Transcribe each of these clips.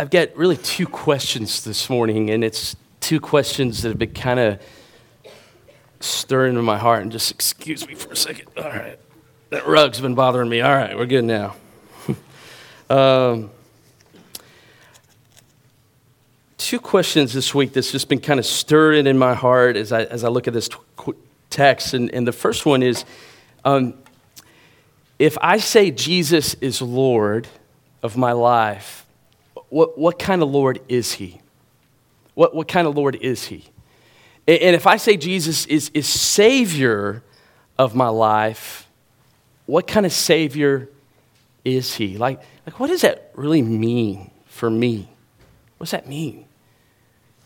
I've got really two questions this morning, and it's two questions that have been kind of stirring in my heart. And just excuse me for a second. All right. That rug's been bothering me. All right, we're good now. um, two questions this week that's just been kind of stirring in my heart as I, as I look at this text. And, and the first one is um, if I say Jesus is Lord of my life, what, what kind of Lord is he? What, what kind of Lord is he? And if I say Jesus is, is Savior of my life, what kind of Savior is he? Like, like, what does that really mean for me? What does that mean?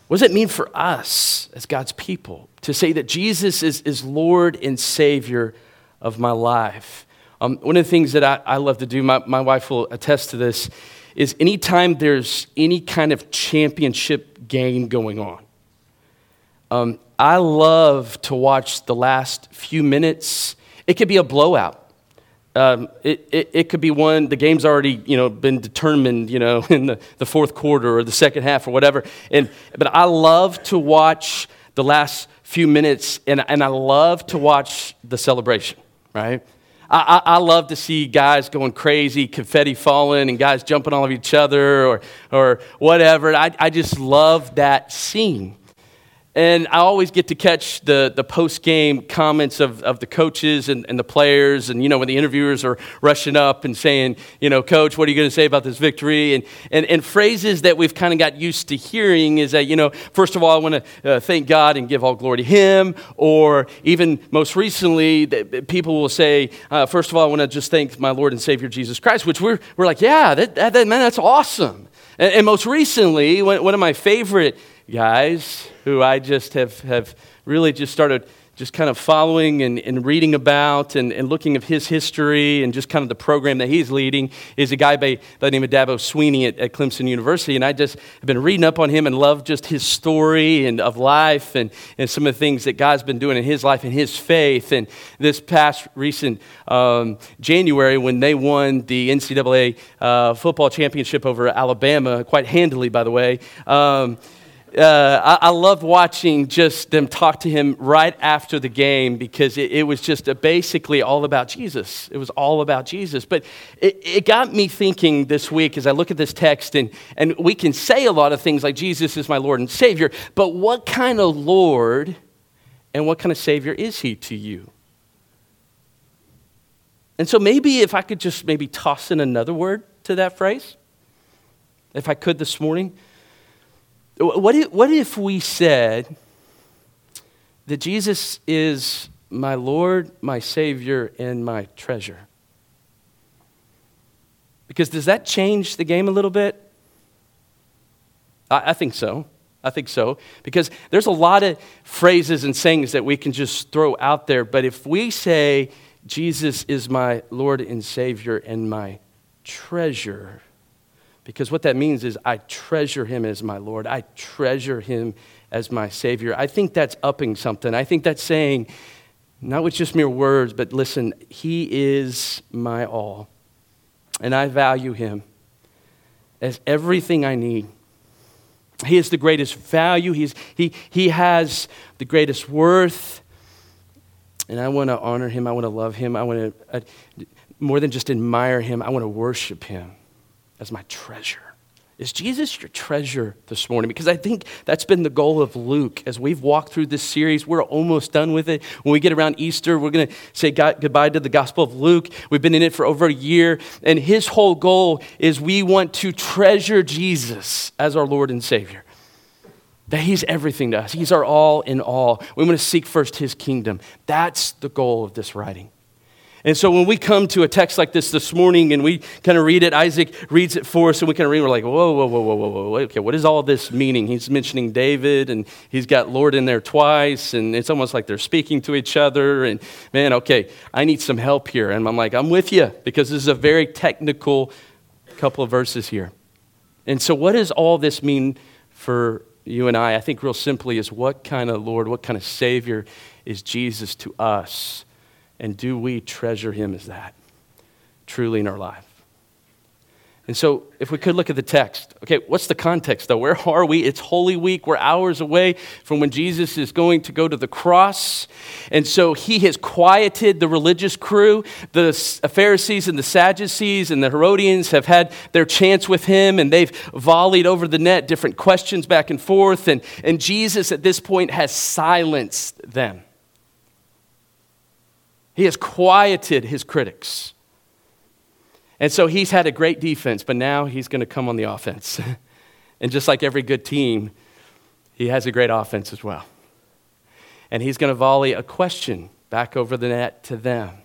What does it mean for us as God's people to say that Jesus is, is Lord and Savior of my life? Um, one of the things that I, I love to do, my, my wife will attest to this, is anytime there's any kind of championship game going on, um, I love to watch the last few minutes. It could be a blowout. Um, it, it, it, could be one, the game's already, you know, been determined, you know, in the, the fourth quarter or the second half or whatever. And, but I love to watch the last few minutes and, and I love to watch the celebration, right? I, I, love to see guys going crazy, confetti falling, and guys jumping all each other or, or whatever. I, I just love that scene. And I always get to catch the, the post game comments of, of the coaches and, and the players. And, you know, when the interviewers are rushing up and saying, you know, coach, what are you going to say about this victory? And, and, and phrases that we've kind of got used to hearing is that, you know, first of all, I want to uh, thank God and give all glory to Him. Or even most recently, people will say, uh, first of all, I want to just thank my Lord and Savior Jesus Christ, which we're, we're like, yeah, that, that, man, that's awesome. And, and most recently, one of my favorite guys who I just have, have really just started just kind of following and, and reading about and, and looking of his history and just kind of the program that he's leading is a guy by, by the name of Dabo Swinney at, at Clemson University. And I just have been reading up on him and love just his story and of life and, and some of the things that God's been doing in his life and his faith. And this past recent um, January, when they won the NCAA uh, football championship over Alabama, quite handily, by the way. Um, uh, I, I loved watching just them talk to him right after the game because it, it was just basically all about Jesus. It was all about Jesus. But it, it got me thinking this week as I look at this text, and, and we can say a lot of things like Jesus is my Lord and Savior, but what kind of Lord and what kind of Savior is He to you? And so maybe if I could just maybe toss in another word to that phrase, if I could this morning. What if, what if we said that Jesus is my Lord, my Savior, and my treasure? Because does that change the game a little bit? I, I think so. I think so. Because there's a lot of phrases and sayings that we can just throw out there. But if we say, Jesus is my Lord and Savior and my treasure, because what that means is I treasure him as my Lord. I treasure him as my Savior. I think that's upping something. I think that's saying, not with just mere words, but listen, he is my all. And I value him as everything I need. He is the greatest value, He's, he, he has the greatest worth. And I want to honor him. I want to love him. I want to, uh, more than just admire him, I want to worship him as my treasure. Is Jesus your treasure this morning? Because I think that's been the goal of Luke. As we've walked through this series, we're almost done with it. When we get around Easter, we're going to say goodbye to the Gospel of Luke. We've been in it for over a year, and his whole goal is we want to treasure Jesus as our Lord and Savior. That he's everything to us, he's our all in all. We want to seek first his kingdom. That's the goal of this writing. And so when we come to a text like this this morning and we kind of read it, Isaac reads it for us and we kind of read, we're like, whoa, whoa, whoa, whoa, whoa, whoa. Okay, what is all this meaning? He's mentioning David and he's got Lord in there twice and it's almost like they're speaking to each other. And man, okay, I need some help here. And I'm like, I'm with you because this is a very technical couple of verses here. And so what does all this mean for you and I? I think real simply is what kind of Lord, what kind of Savior is Jesus to us? And do we treasure him as that truly in our life? And so, if we could look at the text, okay, what's the context though? Where are we? It's Holy Week. We're hours away from when Jesus is going to go to the cross. And so, he has quieted the religious crew. The uh, Pharisees and the Sadducees and the Herodians have had their chance with him, and they've volleyed over the net different questions back and forth. And, and Jesus, at this point, has silenced them. He has quieted his critics. And so he's had a great defense, but now he's going to come on the offense. and just like every good team, he has a great offense as well. And he's going to volley a question back over the net to them.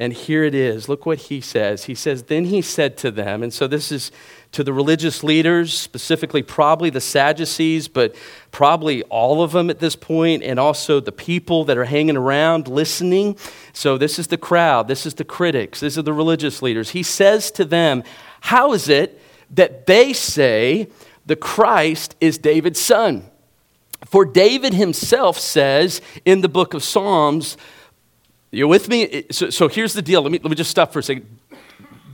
And here it is. Look what he says. He says, Then he said to them, and so this is to the religious leaders, specifically probably the Sadducees, but probably all of them at this point, and also the people that are hanging around listening. So this is the crowd, this is the critics, these are the religious leaders. He says to them, How is it that they say the Christ is David's son? For David himself says in the book of Psalms, you're with me? So, so here's the deal. Let me, let me just stop for a second.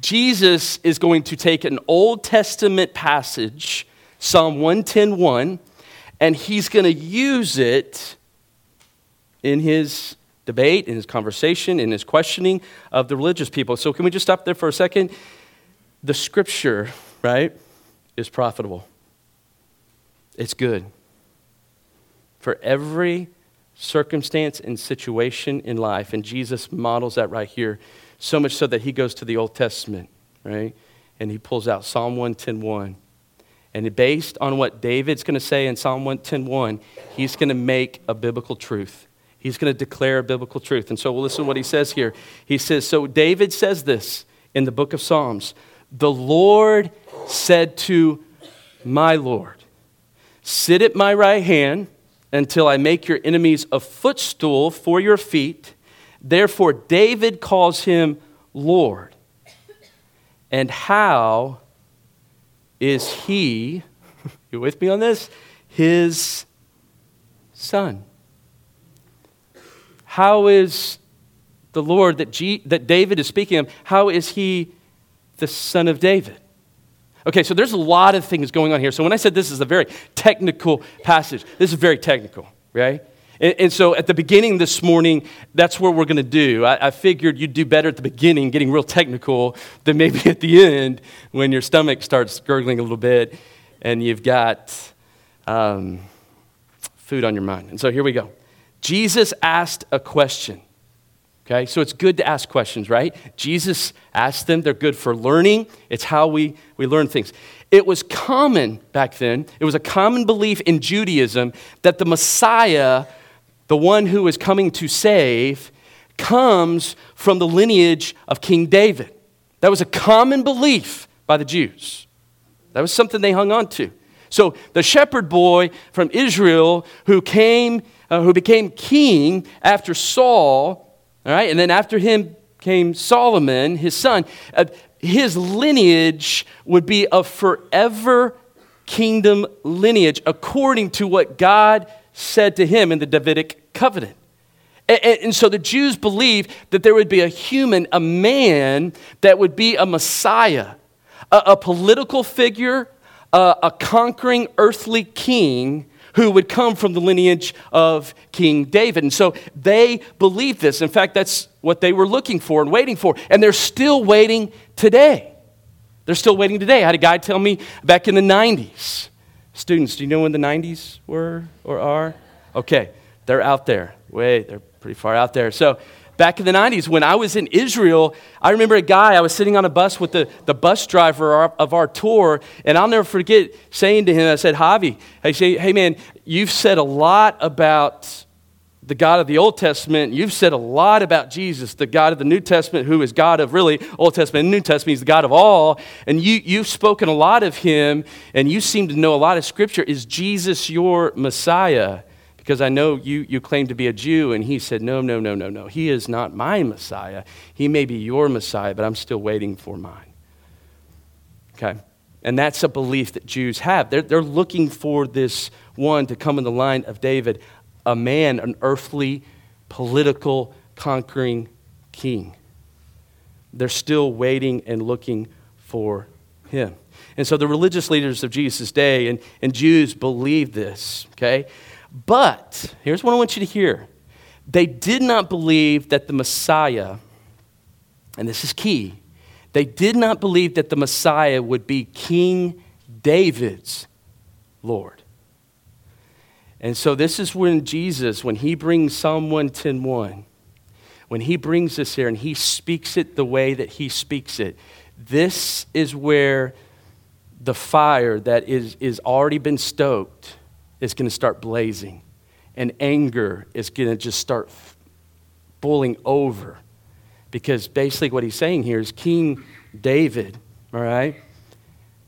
Jesus is going to take an Old Testament passage, Psalm 110.1, and he's going to use it in his debate, in his conversation, in his questioning of the religious people. So can we just stop there for a second? The scripture, right, is profitable. It's good. For every circumstance and situation in life. And Jesus models that right here, so much so that he goes to the Old Testament, right? And he pulls out Psalm 110.1. And based on what David's going to say in Psalm 110.1, he's going to make a biblical truth. He's going to declare a biblical truth. And so we'll listen to what he says here. He says, So David says this in the book of Psalms The Lord said to my Lord, Sit at my right hand until I make your enemies a footstool for your feet. Therefore, David calls him Lord. And how is he, you with me on this? His son. How is the Lord that, G, that David is speaking of, how is he the son of David? Okay, so there's a lot of things going on here. So when I said this is a very technical passage, this is very technical, right? And, and so at the beginning this morning, that's what we're going to do. I, I, figured you'd do better at the beginning, getting real technical, than maybe at the end when your stomach starts gurgling a little bit and you've got um, food on your mind. And so here we go. Jesus asked a question. Okay, so it's good to ask questions, right? Jesus asked them. They're good for learning. It's how we, we learn things. It was common back then, it was a common belief in Judaism that the Messiah, the one who is coming to save, comes from the lineage of King David. That was a common belief by the Jews. That was something they hung on to. So the shepherd boy from Israel who came, uh, who became king after Saul, all right, and then after him came Solomon, his son. Uh, his lineage would be a forever kingdom lineage according to what God said to him in the Davidic covenant. And, and, so the Jews believed that there would be a human, a man that would be a Messiah, a, a political figure, a, a conquering earthly king who would come from the lineage of King David. And so they believed this. In fact, that's what they were looking for and waiting for. And they're still waiting today. They're still waiting today. I had a guy tell me back in the 90s. Students, do you know when the 90s were or are? Okay, they're out there. Wait, they're pretty far out there. So back in the 90s when I was in Israel, I remember a guy, I was sitting on a bus with the, the bus driver of our tour, and I'll never forget saying to him, I said, Javi, I say, hey man, you've said a lot about the God of the Old Testament. You've said a lot about Jesus, the God of the New Testament, who is God of really Old Testament and New Testament. He's the God of all. And you, you've spoken a lot of him, and you seem to know a lot of Scripture. Is Jesus your Messiah? Because I know you, you claim to be a Jew. And he said, No, no, no, no, no. He is not my Messiah. He may be your Messiah, but I'm still waiting for mine. Okay? And that's a belief that Jews have. They're, they're looking for this one to come in the line of David, a man, an earthly, political, conquering king. They're still waiting and looking for him. And so the religious leaders of Jesus' day and, and Jews believed this, okay? But here's what I want you to hear they did not believe that the Messiah, and this is key, they did not believe that the Messiah would be King David's Lord. And so this is when Jesus, when he brings Psalm 110.1, when he brings this here and he speaks it the way that he speaks it, this is where the fire that is, is already been stoked is going to start blazing. And anger is going to just start boiling over. Because basically, what he's saying here is King David, all right,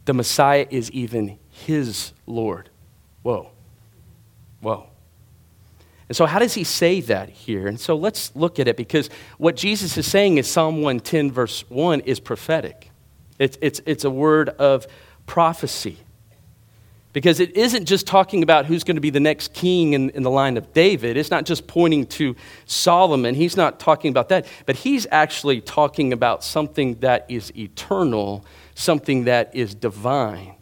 the Messiah is even his Lord. Whoa. Whoa. And so, how does he say that here? And so, let's look at it because what Jesus is saying is Psalm 110, verse 1, is prophetic. It's, it's, it's a word of prophecy. Because it isn't just talking about who's going to be the next king in, in the line of David. It's not just pointing to Solomon. He's not talking about that. But he's actually talking about something that is eternal, something that is divine.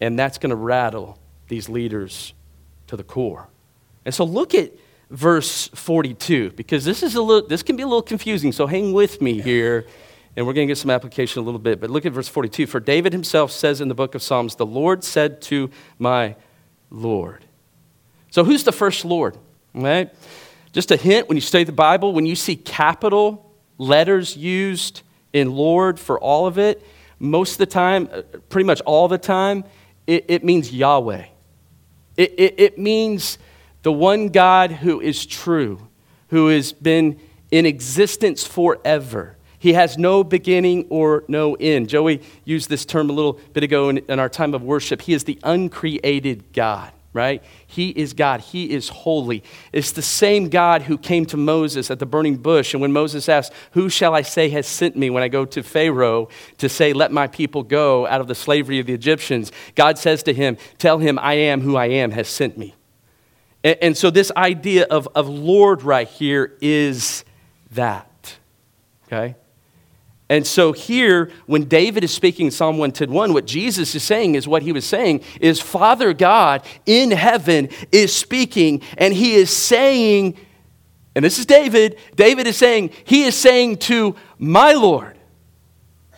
And that's going to rattle these leaders to the core. And so look at verse 42 because this is a little this can be a little confusing so hang with me here and we're going to get some application a little bit. But look at verse 42. For David himself says in the book of Psalms, The Lord said to my Lord. So who's the first Lord? Right? Just a hint when you study the Bible, when you see capital letters used in Lord for all of it, most of the time, uh, pretty much all the time, it, it means Yahweh. It, it, it means the one God who is true, who has been in existence forever he has no beginning or no end. Joey used this term a little bit ago in, in, our time of worship. He is the uncreated God, right? He is God. He is holy. It's the same God who came to Moses at the burning bush. And when Moses asked, Who shall I say has sent me when I go to Pharaoh to say, Let my people go out of the slavery of the Egyptians? God says to him, Tell him, I am who I am has sent me. And, and so, this idea of, of Lord right here is that, okay? And so here, when David is speaking Psalm 110, what Jesus is saying is what he was saying is Father God in heaven is speaking, and he is saying, and this is David, David is saying, he is saying to my Lord.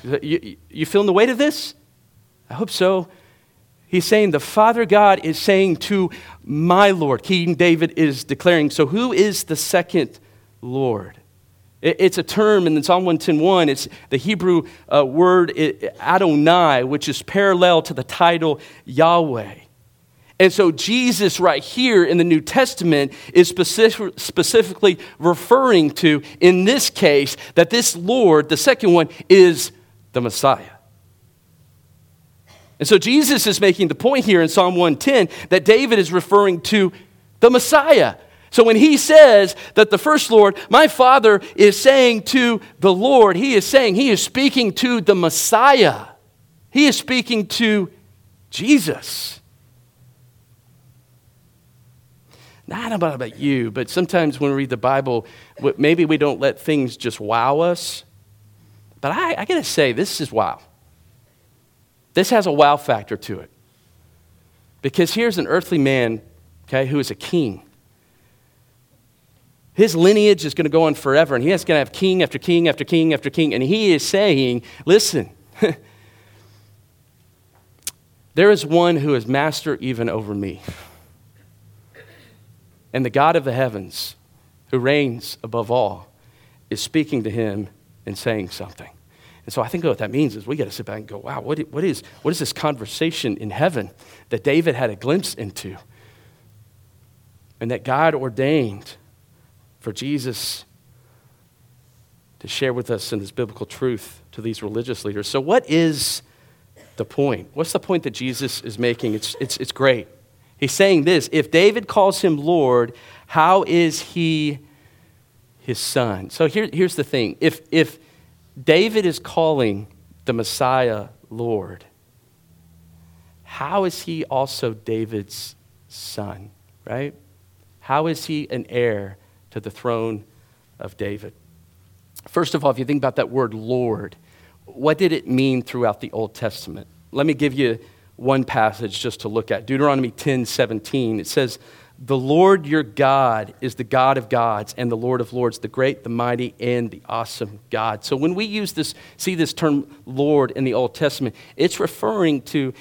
You, you feeling the weight of this? I hope so. He's saying the Father God is saying to my Lord. King David is declaring. So who is the second Lord? It's a term in Psalm 110.1. It's the Hebrew uh, word Adonai, which is parallel to the title Yahweh. And so Jesus, right here in the New Testament, is specific, specifically referring to, in this case, that this Lord, the second one, is the Messiah. And so Jesus is making the point here in Psalm 110 that David is referring to the Messiah, so when he says that the first Lord, my Father is saying to the Lord, he is saying, he is speaking to the Messiah. He is speaking to Jesus. Now, I don't know about you, but sometimes when we read the Bible, maybe we don't let things just wow us. But I, I got to say, this is wow. This has a wow factor to it. Because here's an earthly man, okay, who is a king his lineage is going to go on forever, and he is going to have king after king after king after king. And he is saying, Listen, there is one who is master even over me. And the God of the heavens, who reigns above all, is speaking to him and saying something. And so I think what that means is we got to sit back and go, wow, what, is, what is this conversation in heaven that David had a glimpse into? And that God ordained for Jesus to share with us in this biblical truth to these religious leaders. So, what is the point? What's the point that Jesus is making? It's, it's, it's great. He's saying this if David calls him Lord, how is he his son? So, here, here's the thing if, if David is calling the Messiah Lord, how is he also David's son, right? How is he an heir to the throne of David. First of all, if you think about that word Lord, what did it mean throughout the Old Testament? Let me give you one passage just to look at. Deuteronomy 10 17. It says, The Lord your God is the God of gods and the Lord of lords, the great, the mighty, and the awesome God. So when we use this, see this term Lord in the Old Testament, it's referring to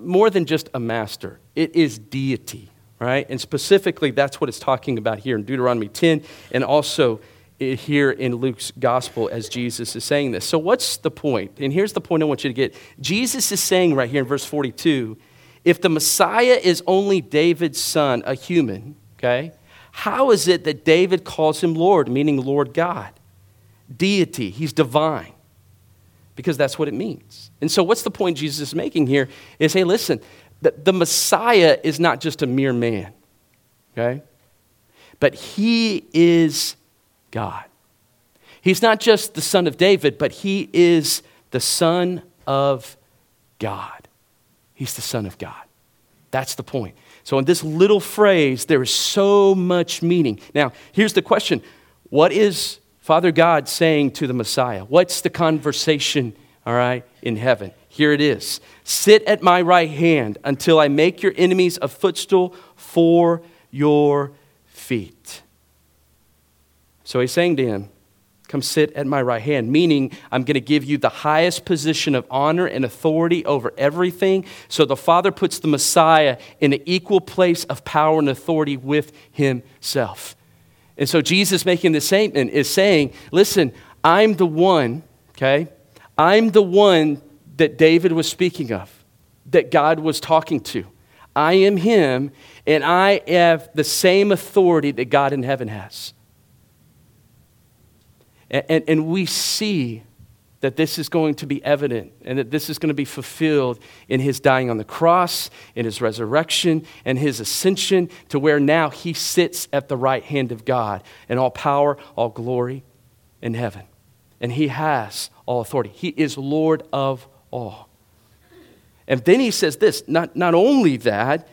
more than just a master, it is deity, right? And specifically, that's what it's talking about here in Deuteronomy 10 and also here in Luke's gospel as Jesus is saying this. So, what's the point? And here's the point I want you to get Jesus is saying right here in verse 42 if the Messiah is only David's son, a human, okay, how is it that David calls him Lord, meaning Lord God? Deity, he's divine, because that's what it means. And so, what's the point Jesus is making here? Is hey, listen, the, the Messiah is not just a mere man, okay? But he is God. He's not just the son of David, but he is the son of God. He's the son of God. That's the point. So, in this little phrase, there is so much meaning. Now, here's the question What is Father God saying to the Messiah? What's the conversation, all right, in heaven? Here it is Sit at my right hand until I make your enemies a footstool for your feet. So he's saying to him, Come sit at my right hand, meaning I'm going to give you the highest position of honor and authority over everything. So the Father puts the Messiah in an equal place of power and authority with himself. And so Jesus making the statement is saying, Listen, I'm the one, okay? I'm the one that David was speaking of, that God was talking to. I am him, and I have the same authority that God in heaven has. And, and, and we see that this is going to be evident and that this is going to be fulfilled in his dying on the cross, in his resurrection, and his ascension to where now he sits at the right hand of God in all power, all glory in heaven. And he has all authority. He is Lord of all. And then he says this not, not only that,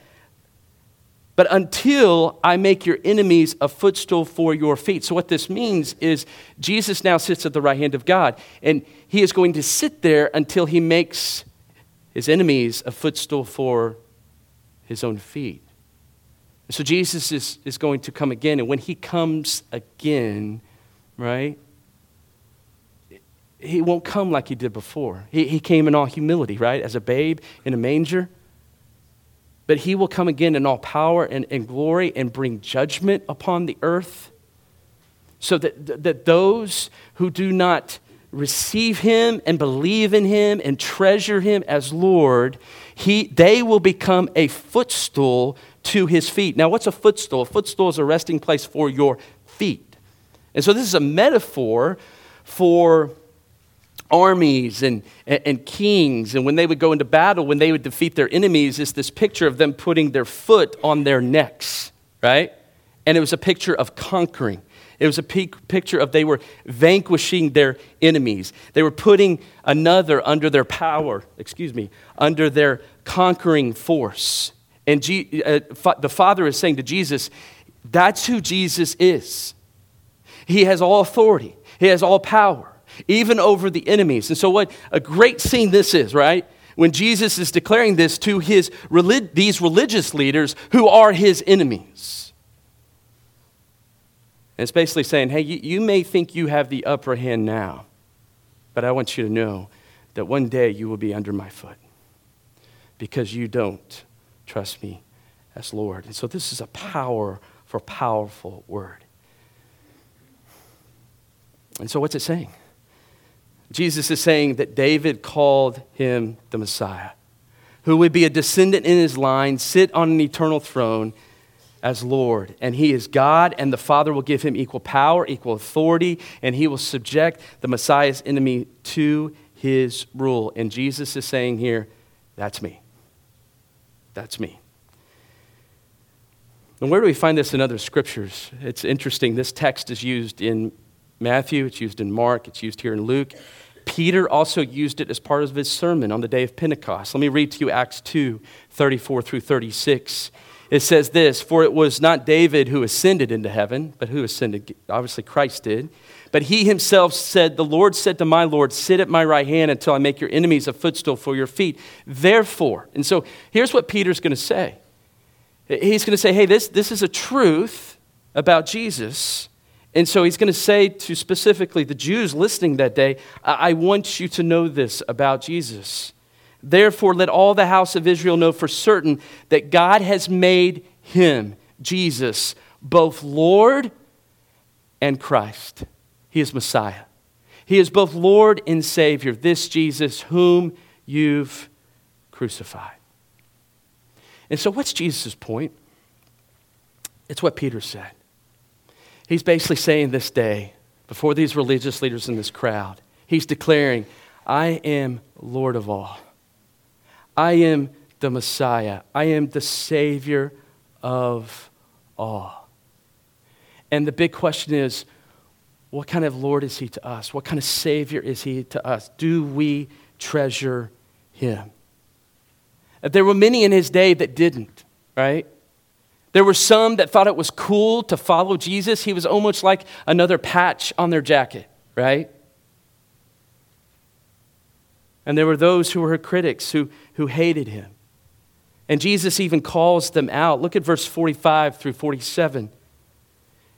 but until I make your enemies a footstool for your feet. So, what this means is Jesus now sits at the right hand of God, and he is going to sit there until he makes his enemies a footstool for his own feet. So, Jesus is, is going to come again, and when he comes again, right, he won't come like he did before. He, he came in all humility, right, as a babe in a manger. But he will come again in all power and, and glory and bring judgment upon the earth. So that, that those who do not receive him and believe in him and treasure him as Lord, he, they will become a footstool to his feet. Now, what's a footstool? A footstool is a resting place for your feet. And so, this is a metaphor for armies and, and, kings. And when they would go into battle, when they would defeat their enemies, is this picture of them putting their foot on their necks, right? And it was a picture of conquering. It was a picture of they were vanquishing their enemies. They were putting another under their power, excuse me, under their conquering force. And G, uh, the Father is saying to Jesus, that's who Jesus is. He has all authority, He has all power even over the enemies. And so, what a great scene this is, right? When Jesus is declaring this to his, these religious leaders who are his enemies. And it's basically saying, hey, you, you may think you have the upper hand now, but I want you to know that one day you will be under my foot because you don't trust me as Lord. And so, this is a power for powerful word. And so, what's it saying? Jesus is saying that David called him the Messiah, who would be a descendant in his line, sit on an eternal throne as Lord. And he is God, and the Father will give him equal power, equal authority, and he will subject the Messiah's enemy to his rule. And Jesus is saying here, that's me. That's me. And where do we find this in other scriptures? It's interesting. This text is used in Matthew, it's used in Mark, it's used here in Luke. Peter also used it as part of his sermon on the day of Pentecost. Let me read to you Acts 2 34 through 36. It says this For it was not David who ascended into heaven, but who ascended? Obviously, Christ did. But he himself said, The Lord said to my Lord, Sit at my right hand until I make your enemies a footstool for your feet. Therefore, and so here's what Peter's going to say. He's going to say, Hey, this, this is a truth about Jesus. And so he's going to say to specifically the Jews listening that day, I want you to know this about Jesus. Therefore, let all the house of Israel know for certain that God has made him, Jesus, both Lord and Christ. He is Messiah. He is both Lord and Savior, this Jesus whom you've crucified. And so, what's Jesus' point? It's what Peter said. He's basically saying this day, before these religious leaders in this crowd, he's declaring, I am Lord of all. I am the Messiah. I am the Savior of all. And the big question is what kind of Lord is He to us? What kind of Savior is He to us? Do we treasure Him? There were many in His day that didn't, right? There were some that thought it was cool to follow Jesus. He was almost like another patch on their jacket, right? And there were those who were critics who, who hated him. And Jesus even calls them out. Look at verse 45 through 47.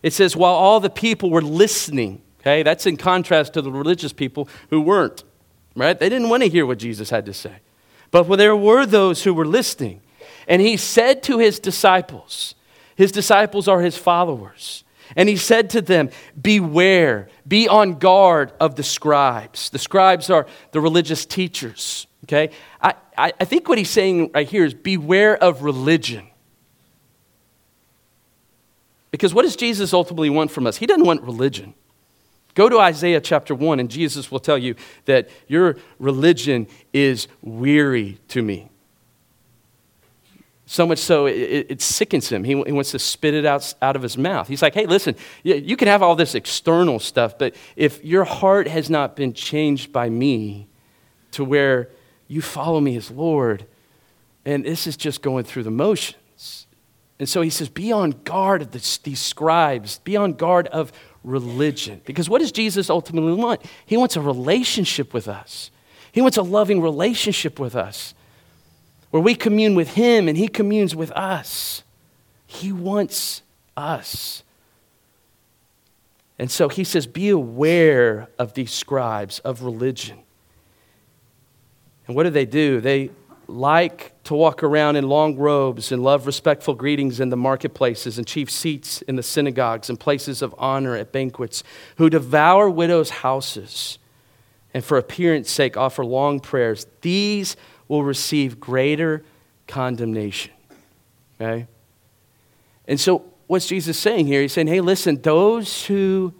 It says, While all the people were listening, okay, that's in contrast to the religious people who weren't, right? They didn't want to hear what Jesus had to say. But well, there were those who were listening. And he said to his disciples, his disciples are his followers. And he said to them, Beware, be on guard of the scribes. The scribes are the religious teachers. Okay? I, I, think what he's saying right here is beware of religion. Because what does Jesus ultimately want from us? He doesn't want religion. Go to Isaiah chapter 1, and Jesus will tell you that your religion is weary to me. So much so, it, it sickens him. He, he, wants to spit it out, out of his mouth. He's like, hey, listen, you can have all this external stuff, but if your heart has not been changed by me to where you follow me as Lord, and this is just going through the motions, and so he says, be on guard of this, these scribes, be on guard of religion. Because what does Jesus ultimately want? He wants a relationship with us, he wants a loving relationship with us where we commune with him and he communes with us. He wants us. And so he says, be aware of these scribes of religion. And what do they do? They like to walk around in long robes and love respectful greetings in the marketplaces and chief seats in the synagogues and places of honor at banquets, who devour widows' houses and for appearance sake offer long prayers. These will receive greater condemnation. Okay? And so, what's Jesus saying here? He's saying, hey, listen, those who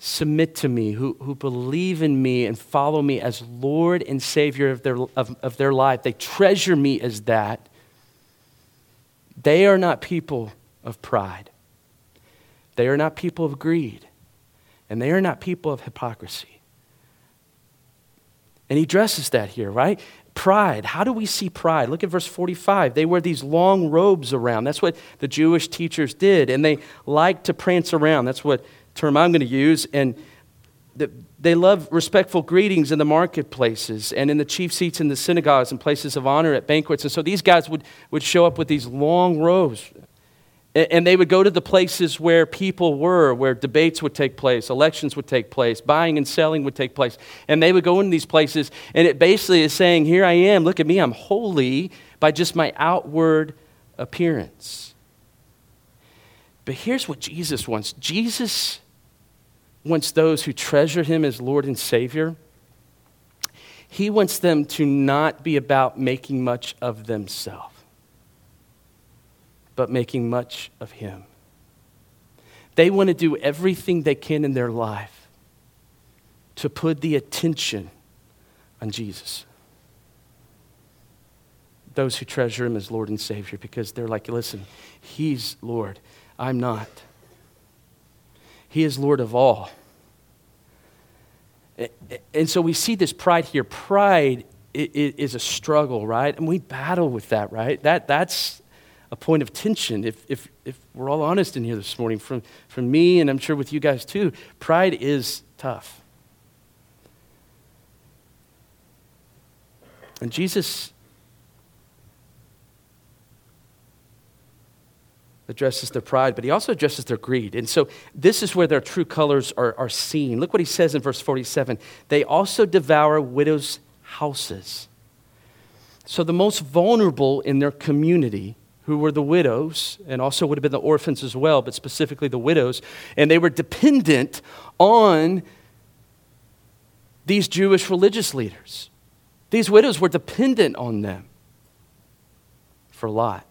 submit to me, who, who believe in me and follow me as Lord and Savior of their, of, of their life, they treasure me as that. They are not people of pride. They are not people of greed. And they are not people of hypocrisy. And he addresses that here, right? Pride. How do we see pride? Look at verse 45. They wear these long robes around. That's what the Jewish teachers did. And they like to prance around. That's what term I'm going to use. And they love respectful greetings in the marketplaces and in the chief seats in the synagogues and places of honor at banquets. And so these guys would, would show up with these long robes. And they would go to the places where people were, where debates would take place, elections would take place, buying and selling would take place. And they would go into these places, and it basically is saying, Here I am, look at me, I'm holy by just my outward appearance. But here's what Jesus wants Jesus wants those who treasure him as Lord and Savior. He wants them to not be about making much of themselves but making much of Him. They want to do everything they can in their life to put the attention on Jesus. Those who treasure Him as Lord and Savior because they're like, listen, He's Lord, I'm not. He is Lord of all. And so we see this pride here. Pride is a struggle, right? And we battle with that, right? That, that's a point of tension. If, if, if we're all honest in here this morning, from, from me and I'm sure with you guys too, pride is tough. And Jesus addresses their pride, but he also addresses their greed. And so this is where their true colors are, are seen. Look what he says in verse 47 they also devour widows' houses. So the most vulnerable in their community, who were the widows, and also would have been the orphans as well, but specifically the widows, and they were dependent on these Jewish religious leaders. These widows were dependent on them for a lot.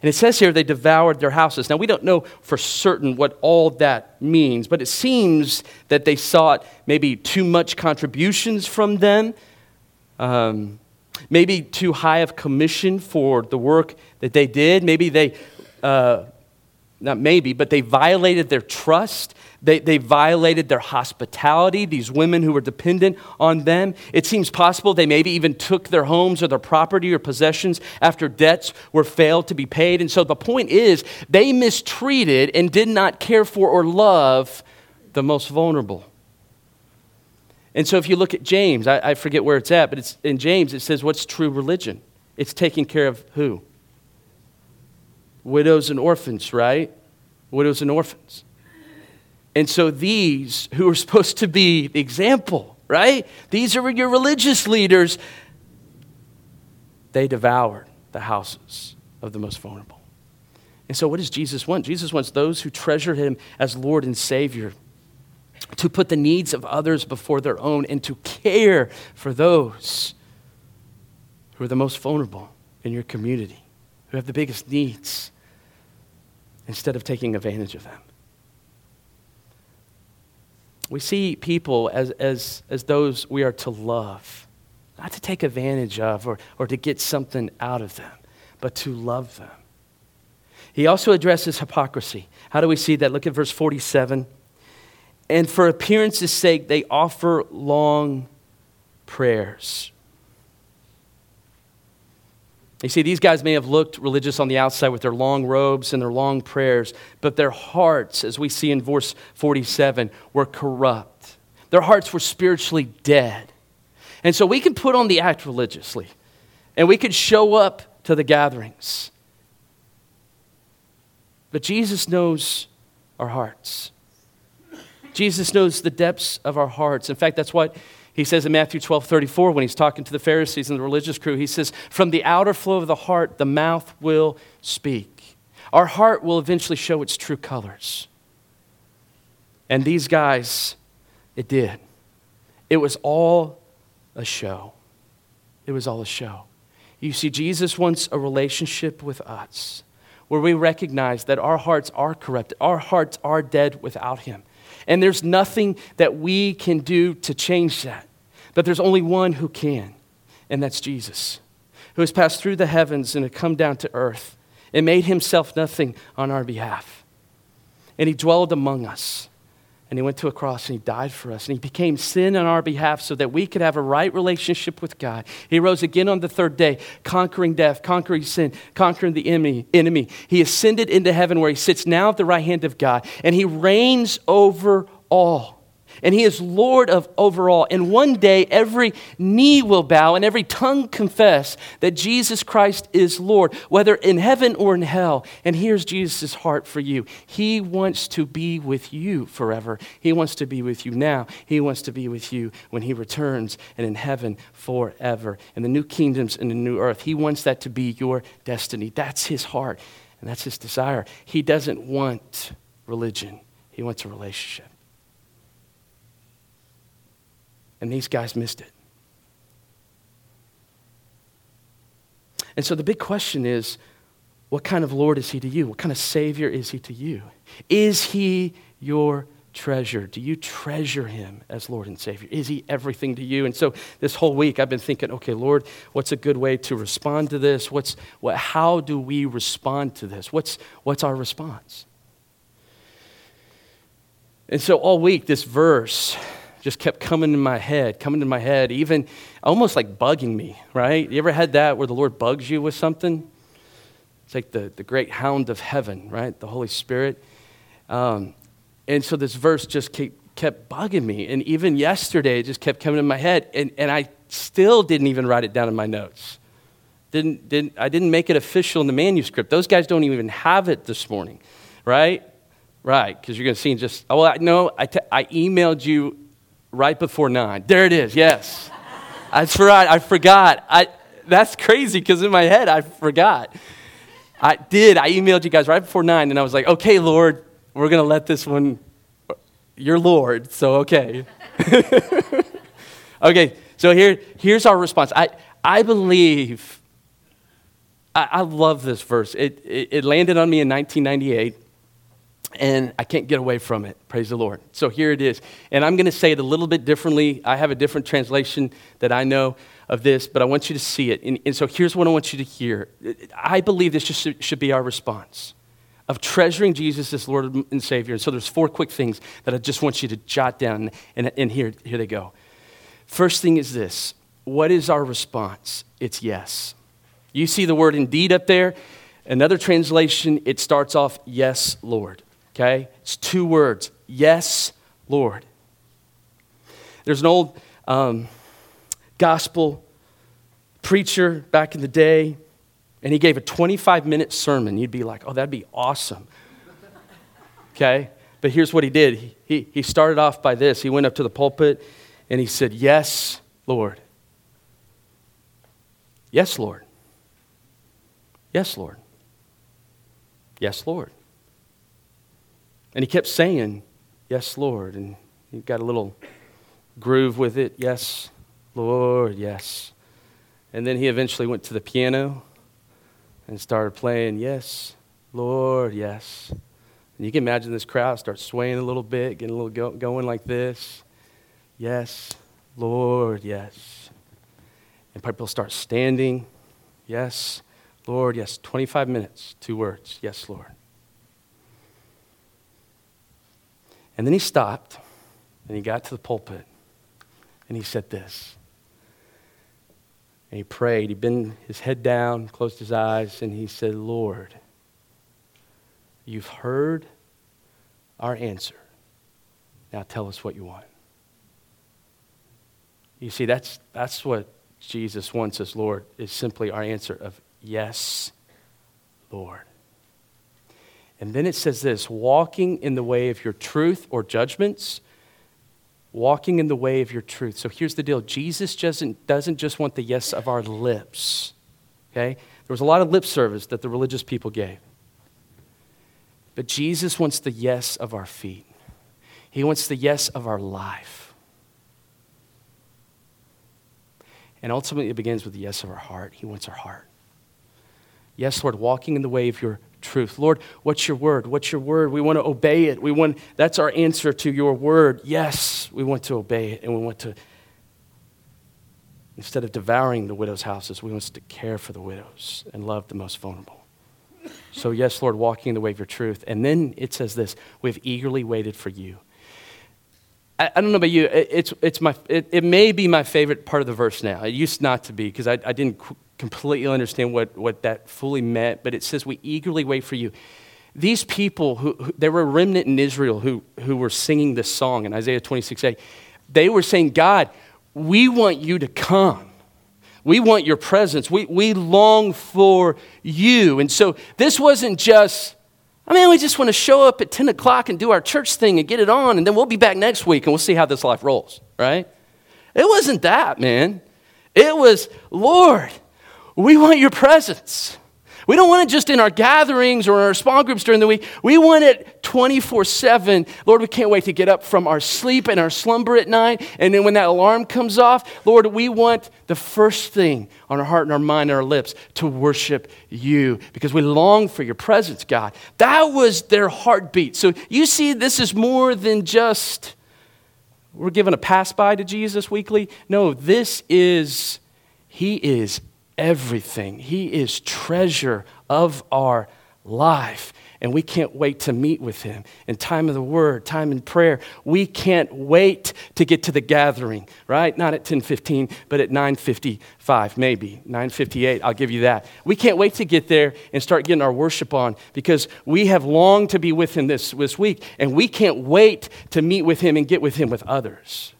And it says here they devoured their houses. Now, we don't know for certain what all that means, but it seems that they sought maybe too much contributions from them, um, maybe too high of commission for the work that they did. Maybe they, uh, not maybe, but they violated their trust they, they violated their hospitality, these women who were dependent on them. It seems possible they maybe even took their homes or their property or possessions after debts were failed to be paid. And so the point is, they mistreated and did not care for or love the most vulnerable. And so if you look at James, I, I forget where it's at, but it's in James, it says, What's true religion? It's taking care of who? Widows and orphans, right? Widows and orphans. And so these who are supposed to be the example, right? These are your religious leaders. They devoured the houses of the most vulnerable. And so, what does Jesus want? Jesus wants those who treasure him as Lord and Savior to put the needs of others before their own and to care for those who are the most vulnerable in your community, who have the biggest needs, instead of taking advantage of them. We see people as, as, as those we are to love, not to take advantage of or, or to get something out of them, but to love them. He also addresses hypocrisy. How do we see that? Look at verse 47. And for appearance's sake, they offer long prayers. You see, these guys may have looked religious on the outside with their long robes and their long prayers, but their hearts, as we see in verse 47, were corrupt. Their hearts were spiritually dead. And so we can put on the act religiously, and we could show up to the gatherings. But Jesus knows our hearts. Jesus knows the depths of our hearts. In fact, that's what he says in Matthew 12 34, when he's talking to the Pharisees and the religious crew, he says, From the outer flow of the heart, the mouth will speak. Our heart will eventually show its true colors. And these guys, it did. It was all a show. It was all a show. You see, Jesus wants a relationship with us where we recognize that our hearts are corrupted, our hearts are dead without Him. And there's nothing that we can do to change that. But there's only one who can, and that's Jesus, who has passed through the heavens and had come down to earth and made himself nothing on our behalf. And he dwelled among us. And he went to a cross and he died for us. And he became sin on our behalf so that we could have a right relationship with God. He rose again on the third day, conquering death, conquering sin, conquering the enemy. enemy. He ascended into heaven where he sits now at the right hand of God. And he reigns over all and he is Lord of over all. And one day every knee will bow and every tongue confess that Jesus Christ is Lord, whether in heaven or in hell. And here's Jesus' heart for you. He wants to be with you forever. He wants to be with you now. He wants to be with you when he returns and in heaven forever. In the new kingdoms and the new earth. He wants that to be your destiny. That's his heart and that's his desire. He doesn't want religion. He wants a relationship. And these guys missed it. And so the big question is what kind of Lord is he to you? What kind of Savior is he to you? Is he your treasure? Do you treasure him as Lord and Savior? Is he everything to you? And so this whole week I've been thinking, okay, Lord, what's a good way to respond to this? What's, what, how do we respond to this? What's, what's our response? And so all week, this verse just kept coming in my head, coming in my head, even almost like bugging me, right? You ever had that where the Lord bugs you with something? It's like the, the great hound of heaven, right? The Holy Spirit. Um, and so this verse just kept, kept bugging me. And even yesterday, it just kept coming in my head. And, and I still didn't even write it down in my notes. Didn't, didn't, I didn't make it official in the manuscript. Those guys don't even have it this morning, right? Right, because you're going to see just, oh, well, I, no, I, t- I emailed you right before nine. There it is, yes. That's right, I forgot. I, that's crazy because in my head, I forgot. I did. I emailed you guys right before nine, and I was like, okay, Lord, we're to let this one, you're Lord, so okay. okay, so here, here's our response. I, I believe, I, I love this verse. It, it, it landed on me in 1998 and I can't get away from it. Praise the Lord. So here it is. And I'm going to say it a little bit differently. I have a different translation that I know of this, but I want you to see it. And, and so here's what I want you to hear. I believe this just should, be our response of treasuring Jesus as Lord and Savior. And so there's four quick things that I just want you to jot down, and, and here, here they go. First thing is this what is our response? It's yes. You see the word indeed up there. Another translation, it starts off, Yes, Lord. Okay? It's two words. Yes, Lord. There's an old um, gospel preacher back in the day, and he gave a 25 minute sermon. You'd be like, oh, that'd be awesome. Okay? But here's what he did he, he, he started off by this. He went up to the pulpit and he said, Yes, Lord. Yes, Lord. Yes, Lord. Yes, Lord. And he kept saying, Yes, Lord. And he got a little groove with it. Yes, Lord, yes. And then he eventually went to the piano and started playing, Yes, Lord, yes. And you can imagine this crowd start swaying a little bit, getting a little go- going like this. Yes, Lord, yes. And people start standing. Yes, Lord, yes. 25 minutes, two words. Yes, Lord. And then he stopped and he got to the pulpit and he said this. And he prayed. He bent his head down, closed his eyes, and he said, Lord, you've heard our answer. Now tell us what you want. You see, that's, that's what Jesus wants us, Lord, is simply our answer of yes, Lord. And then it says this walking in the way of your truth or judgments, walking in the way of your truth. So here's the deal Jesus doesn't, doesn't just want the yes of our lips, okay? There was a lot of lip service that the religious people gave. But Jesus wants the yes of our feet, He wants the yes of our life. And ultimately, it begins with the yes of our heart. He wants our heart. Yes, Lord, walking in the way of your truth. Lord, what's your word? What's your word? We want to obey it. We want that's our answer to your word. Yes, we want to obey it and we want to instead of devouring the widows' houses, we want to care for the widows and love the most vulnerable. So yes, Lord, walking in the way of your truth. And then it says this, we've eagerly waited for you. I, don't know about you, it, it's, it's my, it, it, may be my favorite part of the verse now. It used not to be because I, I didn't completely understand what, what that fully meant, but it says, We eagerly wait for you. These people, who, who there were a remnant in Israel who, who were singing this song in Isaiah 26 8. They were saying, God, we want you to come. We want your presence. We, we long for you. And so this wasn't just, I mean, we just want to show up at 10 o'clock and do our church thing and get it on, and then we'll be back next week and we'll see how this life rolls, right? It wasn't that, man. It was, Lord, we want your presence. We don't want it just in our gatherings or in our small groups during the week. We want it 24 7. Lord, we can't wait to get up from our sleep and our slumber at night. And then when that alarm comes off, Lord, we want the first thing on our heart and our mind and our lips to worship you because we long for your presence, God. That was their heartbeat. So you see, this is more than just we're giving a pass by to Jesus weekly. No, this is, He is everything. He is treasure of our life. and we can't wait to meet with him. In time of the word time in prayer we can't wait to get to the gathering right? Not at 10.15 but at 9.55 maybe. 9.58 i'll give you that. We can't wait to get there and start getting our worship on because we have longed to be with him this, this week and we can't wait to meet with him and get with him with others.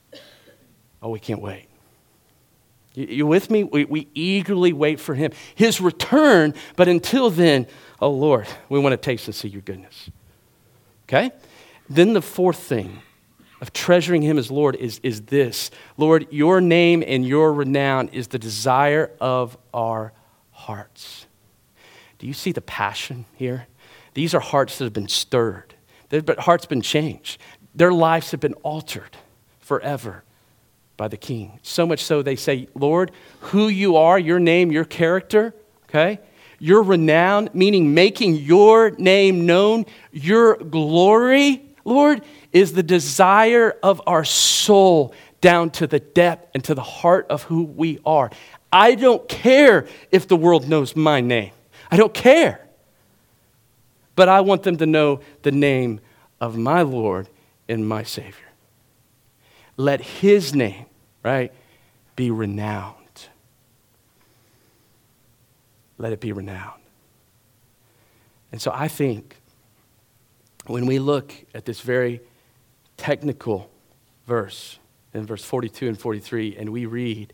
Oh we can't wait you, with me we, we eagerly wait for him his return but until then Oh, Lord, we want to taste and see your goodness. Okay? Then the fourth thing of treasuring him as Lord is, is this Lord, your name and your renown is the desire of our hearts. Do you see the passion here? These are hearts that have been stirred, their hearts been changed, their lives have been altered forever by the King. So much so they say, Lord, who you are, your name, your character, okay? your renown, meaning making your name known, your glory, Lord, is the desire of our soul down to the depth and to the heart of who we are. I don't care if the world knows my name. I don't care. But I want them to know the name of my Lord and my Savior. Let his name, right, be renowned let it be renowned. And so I think when we look at this very technical verse in verse 42 and 43, and we read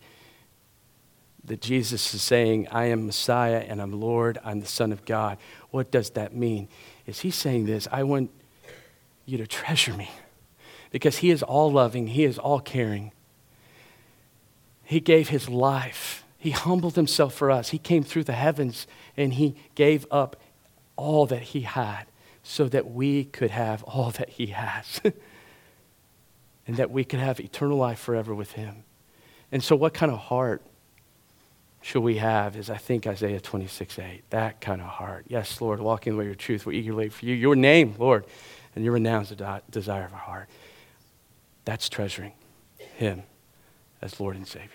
that Jesus is saying, I am Messiah and I'm Lord, I'm the Son of God, what does that mean? Is he saying this? I want you to treasure me because he is all loving, he is all caring. He gave his life he humbled himself for us. He came through the heavens and he gave up all that he had so that we could have all that he has and that we could have eternal life forever with him. And so, what kind of heart should we have? Is I think Isaiah 26 8. That kind of heart. Yes, Lord, walking in the way of your truth, we eagerly wait for you. Your name, Lord, and your renown is the desire of our heart. That's treasuring him as Lord and Savior.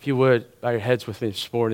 If you would, bow your heads with me this morning.